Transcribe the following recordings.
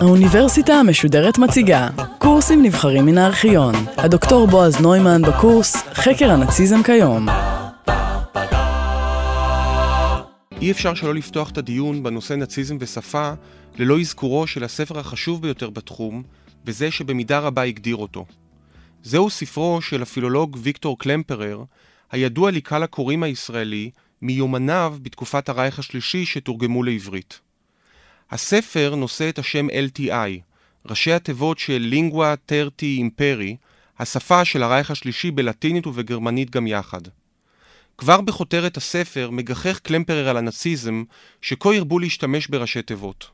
האוניברסיטה המשודרת מציגה קורסים נבחרים מן הארכיון. הדוקטור בועז נוימן בקורס חקר הנאציזם כיום. אי אפשר שלא לפתוח את הדיון בנושא נאציזם ושפה ללא אזכורו של הספר החשוב ביותר בתחום, וזה שבמידה רבה הגדיר אותו. זהו ספרו של הפילולוג ויקטור קלמפרר, הידוע לקהל הקוראים הישראלי, מיומניו בתקופת הרייך השלישי שתורגמו לעברית. הספר נושא את השם LTI, ראשי התיבות של Lingua Terti Imperi, השפה של הרייך השלישי בלטינית ובגרמנית גם יחד. כבר בכותרת הספר מגחך קלמפרר על הנאציזם, שכה הרבו להשתמש בראשי תיבות.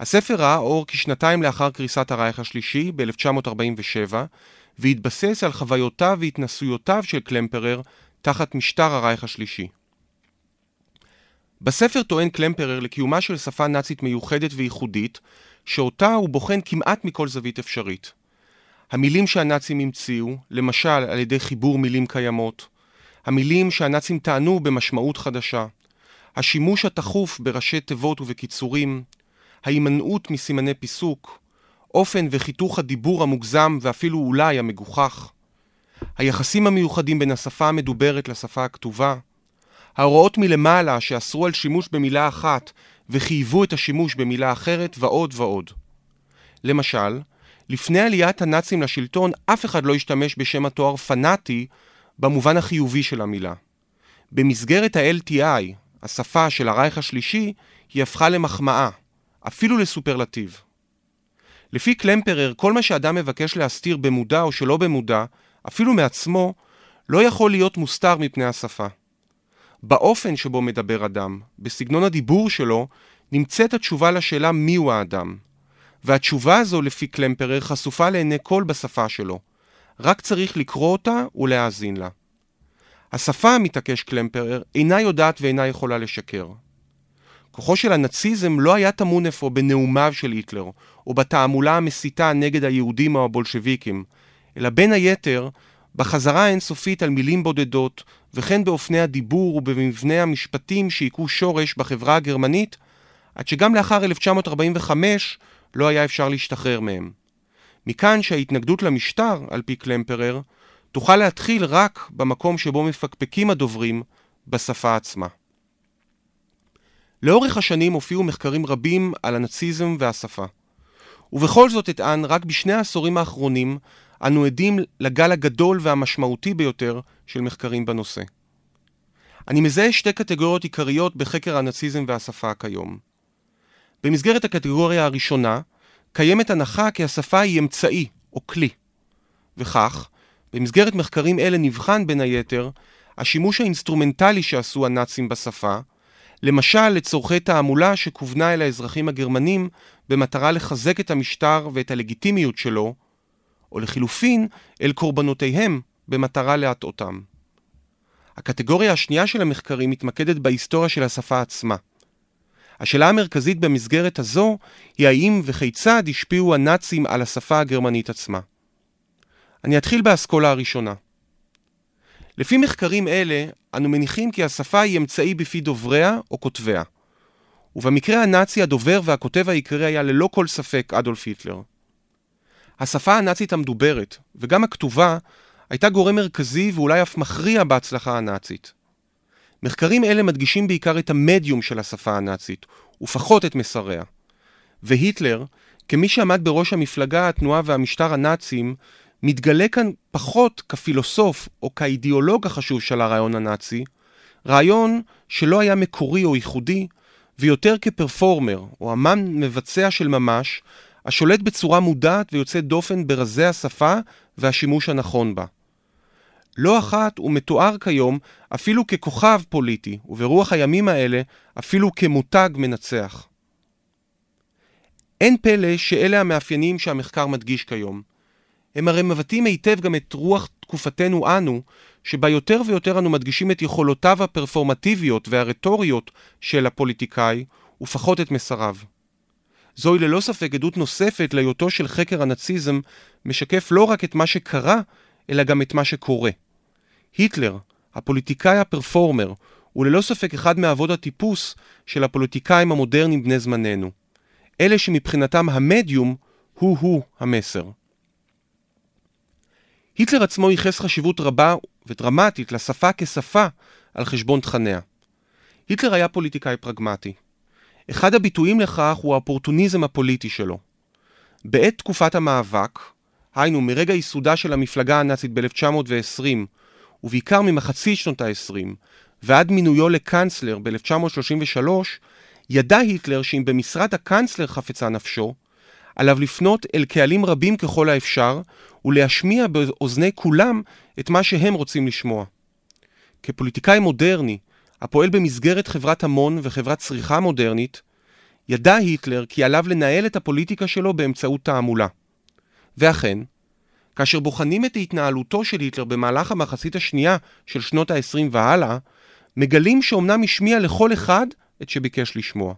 הספר ראה אור כשנתיים לאחר קריסת הרייך השלישי, ב-1947, והתבסס על חוויותיו והתנסויותיו של קלמפרר תחת משטר הרייך השלישי. בספר טוען קלמפרר לקיומה של שפה נאצית מיוחדת וייחודית, שאותה הוא בוחן כמעט מכל זווית אפשרית. המילים שהנאצים המציאו, למשל על ידי חיבור מילים קיימות, המילים שהנאצים טענו במשמעות חדשה, השימוש התכוף בראשי תיבות ובקיצורים, ההימנעות מסימני פיסוק, אופן וחיתוך הדיבור המוגזם ואפילו אולי המגוחך, היחסים המיוחדים בין השפה המדוברת לשפה הכתובה, ההוראות מלמעלה שאסרו על שימוש במילה אחת וחייבו את השימוש במילה אחרת ועוד ועוד. למשל, לפני עליית הנאצים לשלטון אף אחד לא השתמש בשם התואר פנאטי במובן החיובי של המילה. במסגרת ה-LTI, השפה של הרייך השלישי, היא הפכה למחמאה, אפילו לסופרלטיב. לפי קלמפרר, כל מה שאדם מבקש להסתיר במודע או שלא במודע, אפילו מעצמו, לא יכול להיות מוסתר מפני השפה. באופן שבו מדבר אדם, בסגנון הדיבור שלו, נמצאת התשובה לשאלה מיהו האדם. והתשובה הזו, לפי קלמפרר, חשופה לעיני כל בשפה שלו. רק צריך לקרוא אותה ולהאזין לה. השפה, מתעקש קלמפרר, אינה יודעת ואינה יכולה לשקר. כוחו של הנאציזם לא היה טמון אפוא בנאומיו של היטלר, או בתעמולה המסיתה נגד היהודים או הבולשביקים, אלא בין היתר, בחזרה האינסופית על מילים בודדות, וכן באופני הדיבור ובמבנה המשפטים שהיכו שורש בחברה הגרמנית, עד שגם לאחר 1945 לא היה אפשר להשתחרר מהם. מכאן שההתנגדות למשטר, על פי קלמפרר, תוכל להתחיל רק במקום שבו מפקפקים הדוברים בשפה עצמה. לאורך השנים הופיעו מחקרים רבים על הנאציזם והשפה. ובכל זאת אטען, רק בשני העשורים האחרונים אנו עדים לגל הגדול והמשמעותי ביותר של מחקרים בנושא. אני מזהה שתי קטגוריות עיקריות בחקר הנאציזם והשפה כיום. במסגרת הקטגוריה הראשונה, קיימת הנחה כי השפה היא אמצעי או כלי. וכך, במסגרת מחקרים אלה נבחן בין היתר השימוש האינסטרומנטלי שעשו הנאצים בשפה, למשל לצורכי תעמולה שכוונה אל האזרחים הגרמנים במטרה לחזק את המשטר ואת הלגיטימיות שלו, או לחילופין אל קורבנותיהם במטרה להטעותם. הקטגוריה השנייה של המחקרים מתמקדת בהיסטוריה של השפה עצמה. השאלה המרכזית במסגרת הזו היא האם וכיצד השפיעו הנאצים על השפה הגרמנית עצמה. אני אתחיל באסכולה הראשונה. לפי מחקרים אלה, אנו מניחים כי השפה היא אמצעי בפי דובריה או כותביה. ובמקרה הנאצי הדובר והכותב העיקרי היה ללא כל ספק אדולף היטלר. השפה הנאצית המדוברת, וגם הכתובה, הייתה גורם מרכזי ואולי אף מכריע בהצלחה הנאצית. מחקרים אלה מדגישים בעיקר את המדיום של השפה הנאצית, ופחות את מסריה. והיטלר, כמי שעמד בראש המפלגה, התנועה והמשטר הנאצים, מתגלה כאן פחות כפילוסוף או כאידיאולוג החשוב של הרעיון הנאצי, רעיון שלא היה מקורי או ייחודי, ויותר כפרפורמר, או אמן מבצע של ממש, השולט בצורה מודעת ויוצאת דופן ברזי השפה והשימוש הנכון בה. לא אחת הוא מתואר כיום אפילו ככוכב פוליטי, וברוח הימים האלה אפילו כמותג מנצח. אין פלא שאלה המאפיינים שהמחקר מדגיש כיום. הם הרי מבטאים היטב גם את רוח תקופתנו אנו, שבה יותר ויותר אנו מדגישים את יכולותיו הפרפורמטיביות והרטוריות של הפוליטיקאי, ופחות את מסריו. זוהי ללא ספק עדות נוספת להיותו של חקר הנאציזם משקף לא רק את מה שקרה, אלא גם את מה שקורה. היטלר, הפוליטיקאי הפרפורמר, הוא ללא ספק אחד מאבות הטיפוס של הפוליטיקאים המודרניים בני זמננו. אלה שמבחינתם המדיום הוא-הוא המסר. היטלר עצמו ייחס חשיבות רבה ודרמטית לשפה כשפה על חשבון תכניה. היטלר היה פוליטיקאי פרגמטי. אחד הביטויים לכך הוא האופורטוניזם הפוליטי שלו. בעת תקופת המאבק, היינו מרגע ייסודה של המפלגה הנאצית ב-1920, ובעיקר ממחצית שנות ה-20, ועד מינויו לקאנצלר ב-1933, ידע היטלר שאם במשרד הקאנצלר חפצה נפשו, עליו לפנות אל קהלים רבים ככל האפשר, ולהשמיע באוזני כולם את מה שהם רוצים לשמוע. כפוליטיקאי מודרני, הפועל במסגרת חברת המון וחברת צריכה מודרנית, ידע היטלר כי עליו לנהל את הפוליטיקה שלו באמצעות תעמולה. ואכן, כאשר בוחנים את התנהלותו של היטלר במהלך המחצית השנייה של שנות ה-20 והלאה, מגלים שאומנם השמיע לכל אחד את שביקש לשמוע.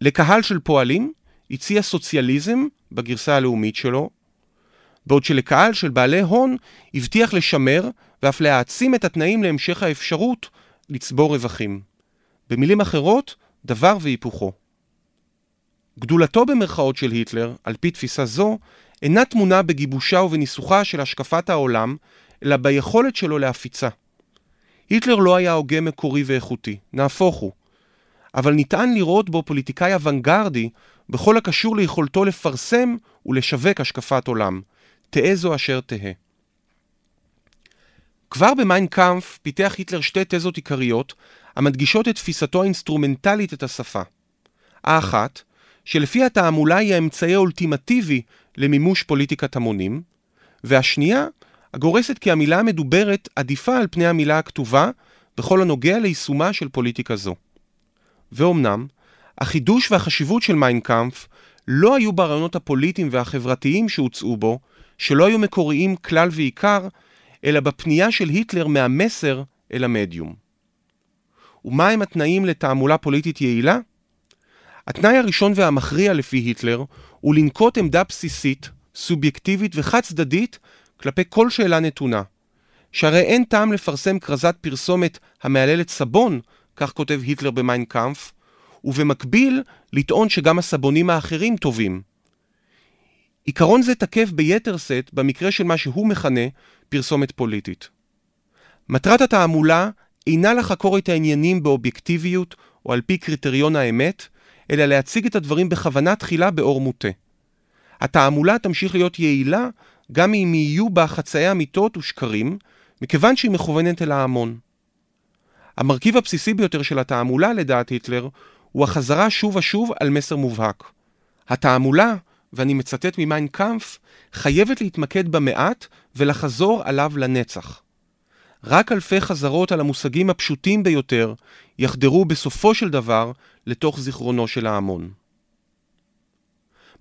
לקהל של פועלים הציע סוציאליזם בגרסה הלאומית שלו, בעוד שלקהל של בעלי הון הבטיח לשמר ואף להעצים את התנאים להמשך האפשרות לצבור רווחים. במילים אחרות, דבר והיפוכו. גדולתו במרכאות של היטלר, על פי תפיסה זו, אינה תמונה בגיבושה ובניסוחה של השקפת העולם, אלא ביכולת שלו להפיצה. היטלר לא היה הוגה מקורי ואיכותי, נהפוך הוא. אבל ניתן לראות בו פוליטיקאי אוונגרדי בכל הקשור ליכולתו לפרסם ולשווק השקפת עולם, תהא זו אשר תהא. כבר במיינקאמפ פיתח היטלר שתי תזות עיקריות המדגישות את תפיסתו האינסטרומנטלית את השפה. האחת, שלפי התעמולה היא האמצעי האולטימטיבי למימוש פוליטיקת המונים, והשנייה, הגורסת כי המילה המדוברת עדיפה על פני המילה הכתובה בכל הנוגע ליישומה של פוליטיקה זו. ואומנם, החידוש והחשיבות של מיינקאמפ לא היו ברעיונות הפוליטיים והחברתיים שהוצעו בו, שלא היו מקוריים כלל ועיקר, אלא בפנייה של היטלר מהמסר אל המדיום. ומהם התנאים לתעמולה פוליטית יעילה? התנאי הראשון והמכריע לפי היטלר הוא לנקוט עמדה בסיסית, סובייקטיבית וחד צדדית כלפי כל שאלה נתונה. שהרי אין טעם לפרסם כרזת פרסומת המהללת סבון, כך כותב היטלר במיינקאמפ, ובמקביל לטעון שגם הסבונים האחרים טובים. עיקרון זה תקף ביתר שאת במקרה של מה שהוא מכנה פרסומת פוליטית. מטרת התעמולה אינה לחקור את העניינים באובייקטיביות או על פי קריטריון האמת, אלא להציג את הדברים בכוונה תחילה באור מוטה. התעמולה תמשיך להיות יעילה גם אם יהיו בה חצאי אמיתות ושקרים, מכיוון שהיא מכוונת אל ההמון. המרכיב הבסיסי ביותר של התעמולה, לדעת היטלר, הוא החזרה שוב ושוב על מסר מובהק. התעמולה, ואני מצטט ממיין קאמפ, חייבת להתמקד במעט ולחזור עליו לנצח. רק אלפי חזרות על המושגים הפשוטים ביותר יחדרו בסופו של דבר לתוך זיכרונו של ההמון.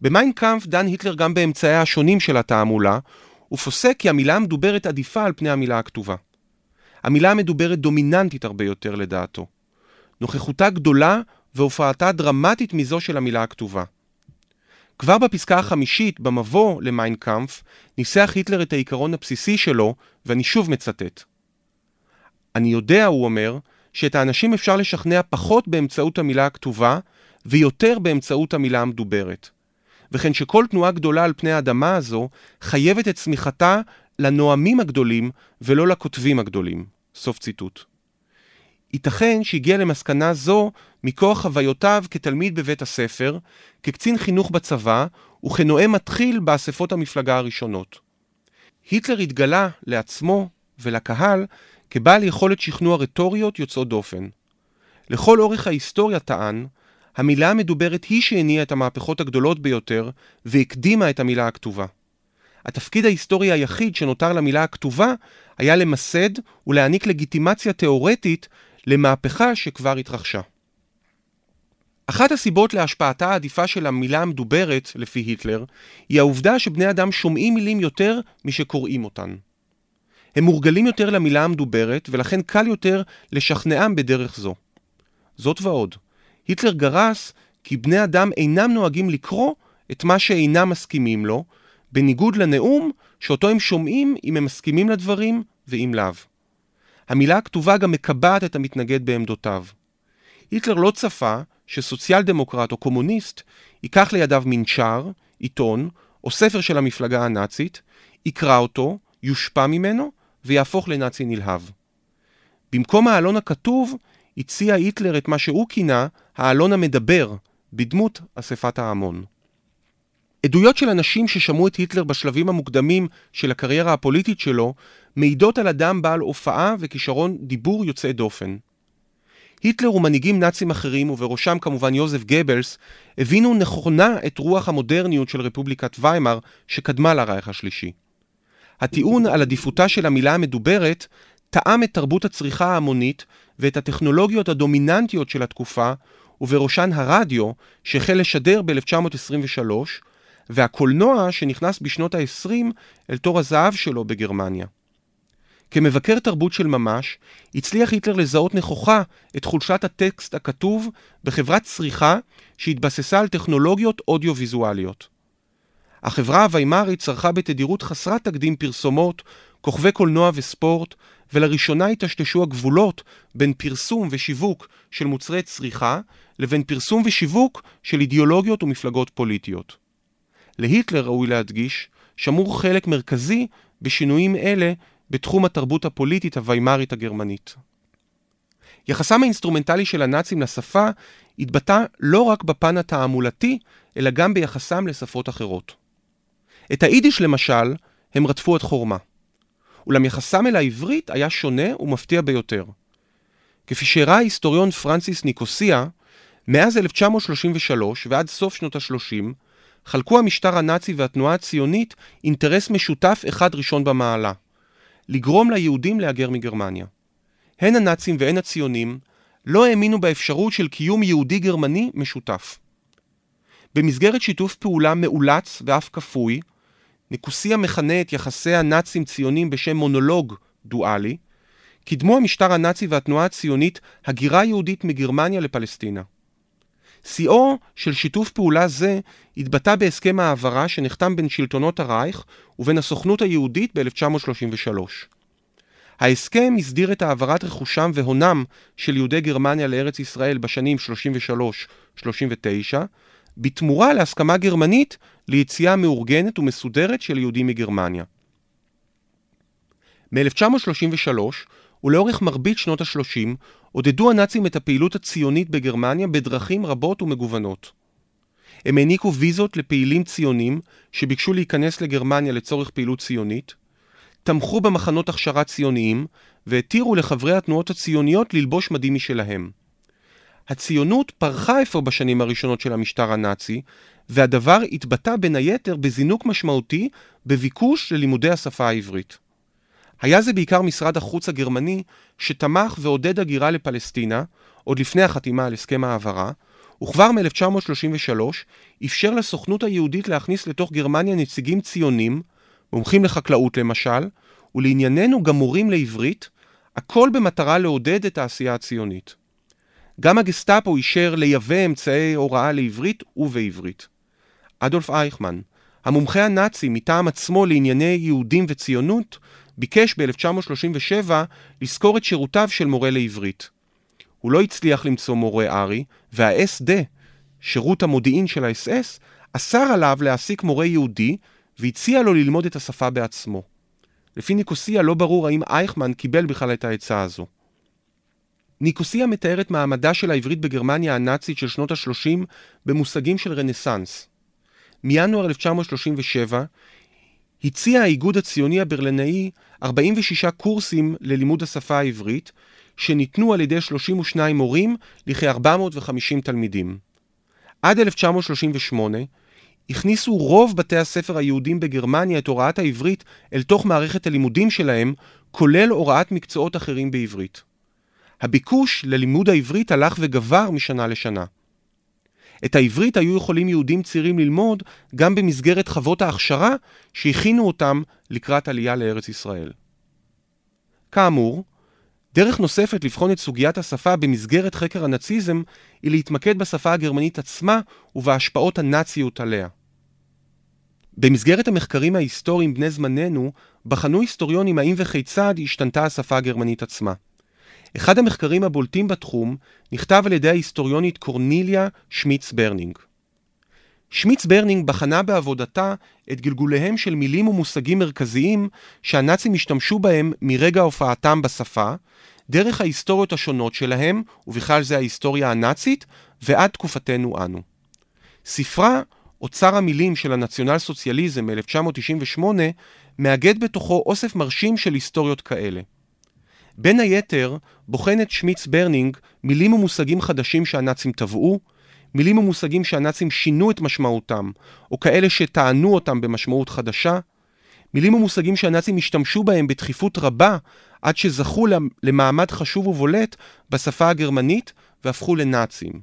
במיינקאמפ דן היטלר גם באמצעיה השונים של התעמולה, ופוסק כי המילה המדוברת עדיפה על פני המילה הכתובה. המילה המדוברת דומיננטית הרבה יותר לדעתו. נוכחותה גדולה והופעתה דרמטית מזו של המילה הכתובה. כבר בפסקה החמישית, במבוא למיינקאמפ, ניסח היטלר את העיקרון הבסיסי שלו, ואני שוב מצטט. אני יודע, הוא אומר, שאת האנשים אפשר לשכנע פחות באמצעות המילה הכתובה, ויותר באמצעות המילה המדוברת. וכן שכל תנועה גדולה על פני האדמה הזו חייבת את צמיחתה לנואמים הגדולים ולא לכותבים הגדולים. סוף ציטוט. ייתכן שהגיע למסקנה זו מכוח חוויותיו כתלמיד בבית הספר, כקצין חינוך בצבא וכנואם מתחיל באספות המפלגה הראשונות. היטלר התגלה לעצמו ולקהל כבעל יכולת שכנוע רטוריות יוצאות דופן. לכל אורך ההיסטוריה טען, המילה המדוברת היא שהניעה את המהפכות הגדולות ביותר והקדימה את המילה הכתובה. התפקיד ההיסטורי היחיד שנותר למילה הכתובה היה למסד ולהעניק לגיטימציה תאורטית למהפכה שכבר התרחשה. אחת הסיבות להשפעתה העדיפה של המילה המדוברת, לפי היטלר, היא העובדה שבני אדם שומעים מילים יותר משקוראים אותן. הם מורגלים יותר למילה המדוברת, ולכן קל יותר לשכנעם בדרך זו. זאת ועוד, היטלר גרס כי בני אדם אינם נוהגים לקרוא את מה שאינם מסכימים לו, בניגוד לנאום שאותו הם שומעים אם הם מסכימים לדברים ואם לאו. המילה הכתובה גם מקבעת את המתנגד בעמדותיו. היטלר לא צפה שסוציאל דמוקרט או קומוניסט ייקח לידיו מנשר, עיתון או ספר של המפלגה הנאצית, יקרא אותו, יושפע ממנו ויהפוך לנאצי נלהב. במקום העלון הכתוב, הציע היטלר את מה שהוא כינה העלון המדבר, בדמות אספת ההמון. עדויות של אנשים ששמעו את היטלר בשלבים המוקדמים של הקריירה הפוליטית שלו, מעידות על אדם בעל הופעה וכישרון דיבור יוצא דופן. היטלר ומנהיגים נאצים אחרים, ובראשם כמובן יוזף גבלס, הבינו נכונה את רוח המודרניות של רפובליקת ויימאר שקדמה לרייך השלישי. הטיעון על עדיפותה של המילה המדוברת טעם את תרבות הצריכה ההמונית ואת הטכנולוגיות הדומיננטיות של התקופה, ובראשן הרדיו, שהחל לשדר ב-1923, והקולנוע שנכנס בשנות ה-20 אל תור הזהב שלו בגרמניה. כמבקר תרבות של ממש, הצליח היטלר לזהות נכוחה את חולשת הטקסט הכתוב בחברת צריכה שהתבססה על טכנולוגיות אודיו-ויזואליות. החברה הוויימארית צרכה בתדירות חסרת תקדים פרסומות, כוכבי קולנוע וספורט, ולראשונה היטשטשו הגבולות בין פרסום ושיווק של מוצרי צריכה לבין פרסום ושיווק של אידיאולוגיות ומפלגות פוליטיות. להיטלר, ראוי להדגיש, שמור חלק מרכזי בשינויים אלה בתחום התרבות הפוליטית הוויימארית הגרמנית. יחסם האינסטרומנטלי של הנאצים לשפה התבטא לא רק בפן התעמולתי, אלא גם ביחסם לשפות אחרות. את היידיש למשל, הם רדפו את חורמה. אולם יחסם אל העברית היה שונה ומפתיע ביותר. כפי שהראה ההיסטוריון פרנסיס ניקוסיה, מאז 1933 ועד סוף שנות ה-30, חלקו המשטר הנאצי והתנועה הציונית אינטרס משותף אחד ראשון במעלה, לגרום ליהודים להגר מגרמניה. הן הנאצים והן הציונים לא האמינו באפשרות של קיום יהודי גרמני משותף. במסגרת שיתוף פעולה מאולץ ואף כפוי, ניקוסיה מכנה את יחסי הנאצים-ציונים בשם מונולוג דואלי, קידמו המשטר הנאצי והתנועה הציונית הגירה יהודית מגרמניה לפלסטינה. שיאו של שיתוף פעולה זה התבטא בהסכם העברה שנחתם בין שלטונות הרייך ובין הסוכנות היהודית ב-1933. ההסכם הסדיר את העברת רכושם והונם של יהודי גרמניה לארץ ישראל בשנים 33-39, בתמורה להסכמה גרמנית ליציאה מאורגנת ומסודרת של יהודים מגרמניה. מ-1933 ולאורך מרבית שנות ה-30 עודדו הנאצים את הפעילות הציונית בגרמניה בדרכים רבות ומגוונות. הם העניקו ויזות לפעילים ציונים שביקשו להיכנס לגרמניה לצורך פעילות ציונית, תמכו במחנות הכשרה ציוניים והתירו לחברי התנועות הציוניות ללבוש מדים משלהם. הציונות פרחה אפוא בשנים הראשונות של המשטר הנאצי, והדבר התבטא בין היתר בזינוק משמעותי בביקוש ללימודי השפה העברית. היה זה בעיקר משרד החוץ הגרמני שתמך ועודד הגירה לפלסטינה, עוד לפני החתימה על הסכם העברה, וכבר מ-1933 אפשר לסוכנות היהודית להכניס לתוך גרמניה נציגים ציונים, מומחים לחקלאות למשל, ולענייננו גם מורים לעברית, הכל במטרה לעודד את העשייה הציונית. גם הגסטאפו אישר לייבא אמצעי הוראה לעברית ובעברית. אדולף אייכמן, המומחה הנאצי מטעם עצמו לענייני יהודים וציונות, ביקש ב-1937 לשכור את שירותיו של מורה לעברית. הוא לא הצליח למצוא מורה ארי, וה-SD, שירות המודיעין של האס-אס, אסר עליו להעסיק מורה יהודי, והציע לו ללמוד את השפה בעצמו. לפי ניקוסיה לא ברור האם אייכמן קיבל בכלל את העצה הזו. ניקוסיה מתאר את מעמדה של העברית בגרמניה הנאצית של שנות ה-30 במושגים של רנסאנס. מינואר 1937 הציע האיגוד הציוני הברלנאי 46 קורסים ללימוד השפה העברית, שניתנו על ידי 32 מורים לכ-450 תלמידים. עד 1938 הכניסו רוב בתי הספר היהודים בגרמניה את הוראת העברית אל תוך מערכת הלימודים שלהם, כולל הוראת מקצועות אחרים בעברית. הביקוש ללימוד העברית הלך וגבר משנה לשנה. את העברית היו יכולים יהודים צעירים ללמוד גם במסגרת חוות ההכשרה שהכינו אותם לקראת עלייה לארץ ישראל. כאמור, דרך נוספת לבחון את סוגיית השפה במסגרת חקר הנאציזם היא להתמקד בשפה הגרמנית עצמה ובהשפעות הנאציות עליה. במסגרת המחקרים ההיסטוריים בני זמננו, בחנו היסטוריונים האם וכיצד השתנתה השפה הגרמנית עצמה. אחד המחקרים הבולטים בתחום נכתב על ידי ההיסטוריונית קורניליה שמיץ ברנינג. שמיץ ברנינג בחנה בעבודתה את גלגוליהם של מילים ומושגים מרכזיים שהנאצים השתמשו בהם מרגע הופעתם בשפה, דרך ההיסטוריות השונות שלהם, ובכלל זה ההיסטוריה הנאצית, ועד תקופתנו אנו. ספרה, אוצר המילים של הנציונל סוציאליזם מ-1998, מאגד בתוכו אוסף מרשים של היסטוריות כאלה. בין היתר, בוחנת שמיץ ברנינג מילים ומושגים חדשים שהנאצים טבעו, מילים ומושגים שהנאצים שינו את משמעותם, או כאלה שטענו אותם במשמעות חדשה, מילים ומושגים שהנאצים השתמשו בהם בדחיפות רבה עד שזכו למעמד חשוב ובולט בשפה הגרמנית והפכו לנאצים.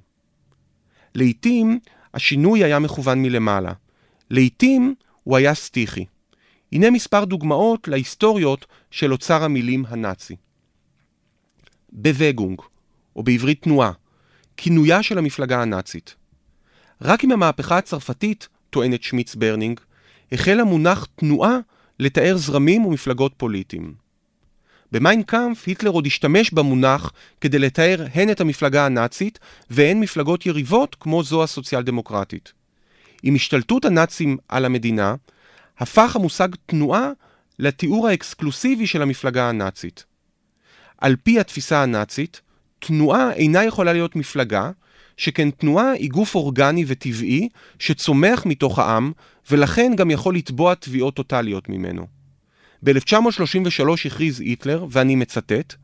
לעתים השינוי היה מכוון מלמעלה. לעתים הוא היה סטיחי. הנה מספר דוגמאות להיסטוריות של אוצר המילים הנאצי. Bewegung, או בעברית תנועה, כינויה של המפלגה הנאצית. רק עם המהפכה הצרפתית, טוענת שמיץ ברנינג, החל המונח תנועה לתאר זרמים ומפלגות פוליטיים. במיינקאמפ היטלר עוד השתמש במונח כדי לתאר הן את המפלגה הנאצית והן מפלגות יריבות כמו זו הסוציאל דמוקרטית. עם השתלטות הנאצים על המדינה, הפך המושג תנועה לתיאור האקסקלוסיבי של המפלגה הנאצית. על פי התפיסה הנאצית, תנועה אינה יכולה להיות מפלגה, שכן תנועה היא גוף אורגני וטבעי שצומח מתוך העם, ולכן גם יכול לתבוע תביעות טוטליות ממנו. ב-1933 הכריז היטלר, ואני מצטט,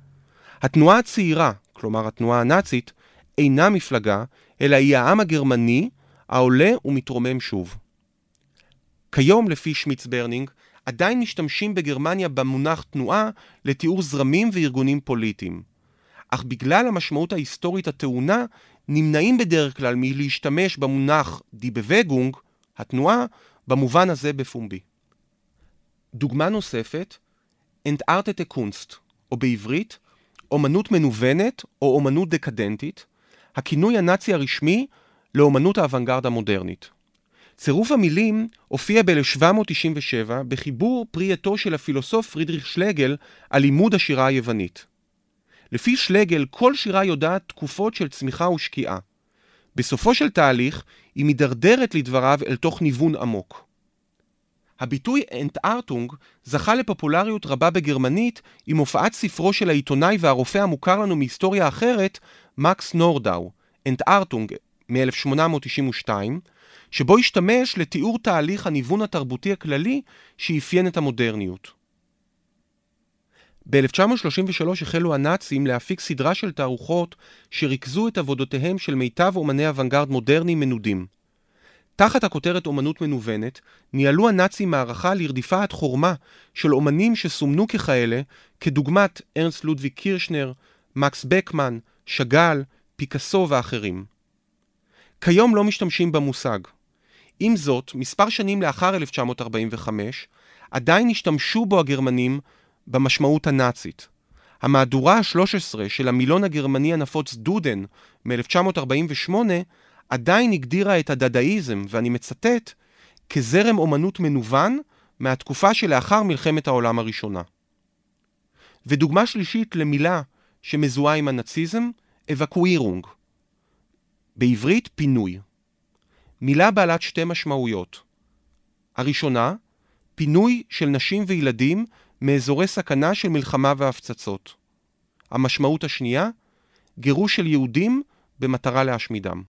התנועה הצעירה, כלומר התנועה הנאצית, אינה מפלגה, אלא היא העם הגרמני העולה ומתרומם שוב. כיום, לפי שמיץ ברנינג, עדיין משתמשים בגרמניה במונח תנועה לתיאור זרמים וארגונים פוליטיים. אך בגלל המשמעות ההיסטורית הטעונה, נמנעים בדרך כלל מלהשתמש במונח die Bewegung, התנועה, במובן הזה בפומבי. דוגמה נוספת, entartete Kunst, או בעברית, אומנות מנוונת או אומנות דקדנטית, הכינוי הנאצי הרשמי לאומנות האוונגרד המודרנית. צירוף המילים הופיע ב-1797 בחיבור פרי עטו של הפילוסוף פרידריך שלגל על לימוד השירה היוונית. לפי שלגל, כל שירה יודעת תקופות של צמיחה ושקיעה. בסופו של תהליך, היא מידרדרת לדבריו אל תוך ניוון עמוק. הביטוי אנטארטונג זכה לפופולריות רבה בגרמנית עם הופעת ספרו של העיתונאי והרופא המוכר לנו מהיסטוריה אחרת, מקס נורדאו, אנטארטונג מ-1892, שבו השתמש לתיאור תהליך הניוון התרבותי הכללי שאפיין את המודרניות. ב-1933 החלו הנאצים להפיק סדרה של תערוכות שריכזו את עבודותיהם של מיטב אומני אוונגרד מודרניים מנודים. תחת הכותרת אומנות מנוונת, ניהלו הנאצים מערכה לרדיפת חורמה של אומנים שסומנו ככאלה, כדוגמת ארנסט לודוויג קירשנר, מקס בקמן, שאגאל, פיקאסו ואחרים. כיום לא משתמשים במושג. עם זאת, מספר שנים לאחר 1945, עדיין השתמשו בו הגרמנים במשמעות הנאצית. המהדורה ה-13 של המילון הגרמני הנפוץ דודן מ-1948 עדיין הגדירה את הדדאיזם, ואני מצטט, כזרם אומנות מנוון מהתקופה שלאחר מלחמת העולם הראשונה. ודוגמה שלישית למילה שמזוהה עם הנאציזם, אבקווירונג. בעברית פינוי. מילה בעלת שתי משמעויות. הראשונה, פינוי של נשים וילדים מאזורי סכנה של מלחמה והפצצות. המשמעות השנייה, גירוש של יהודים במטרה להשמידם.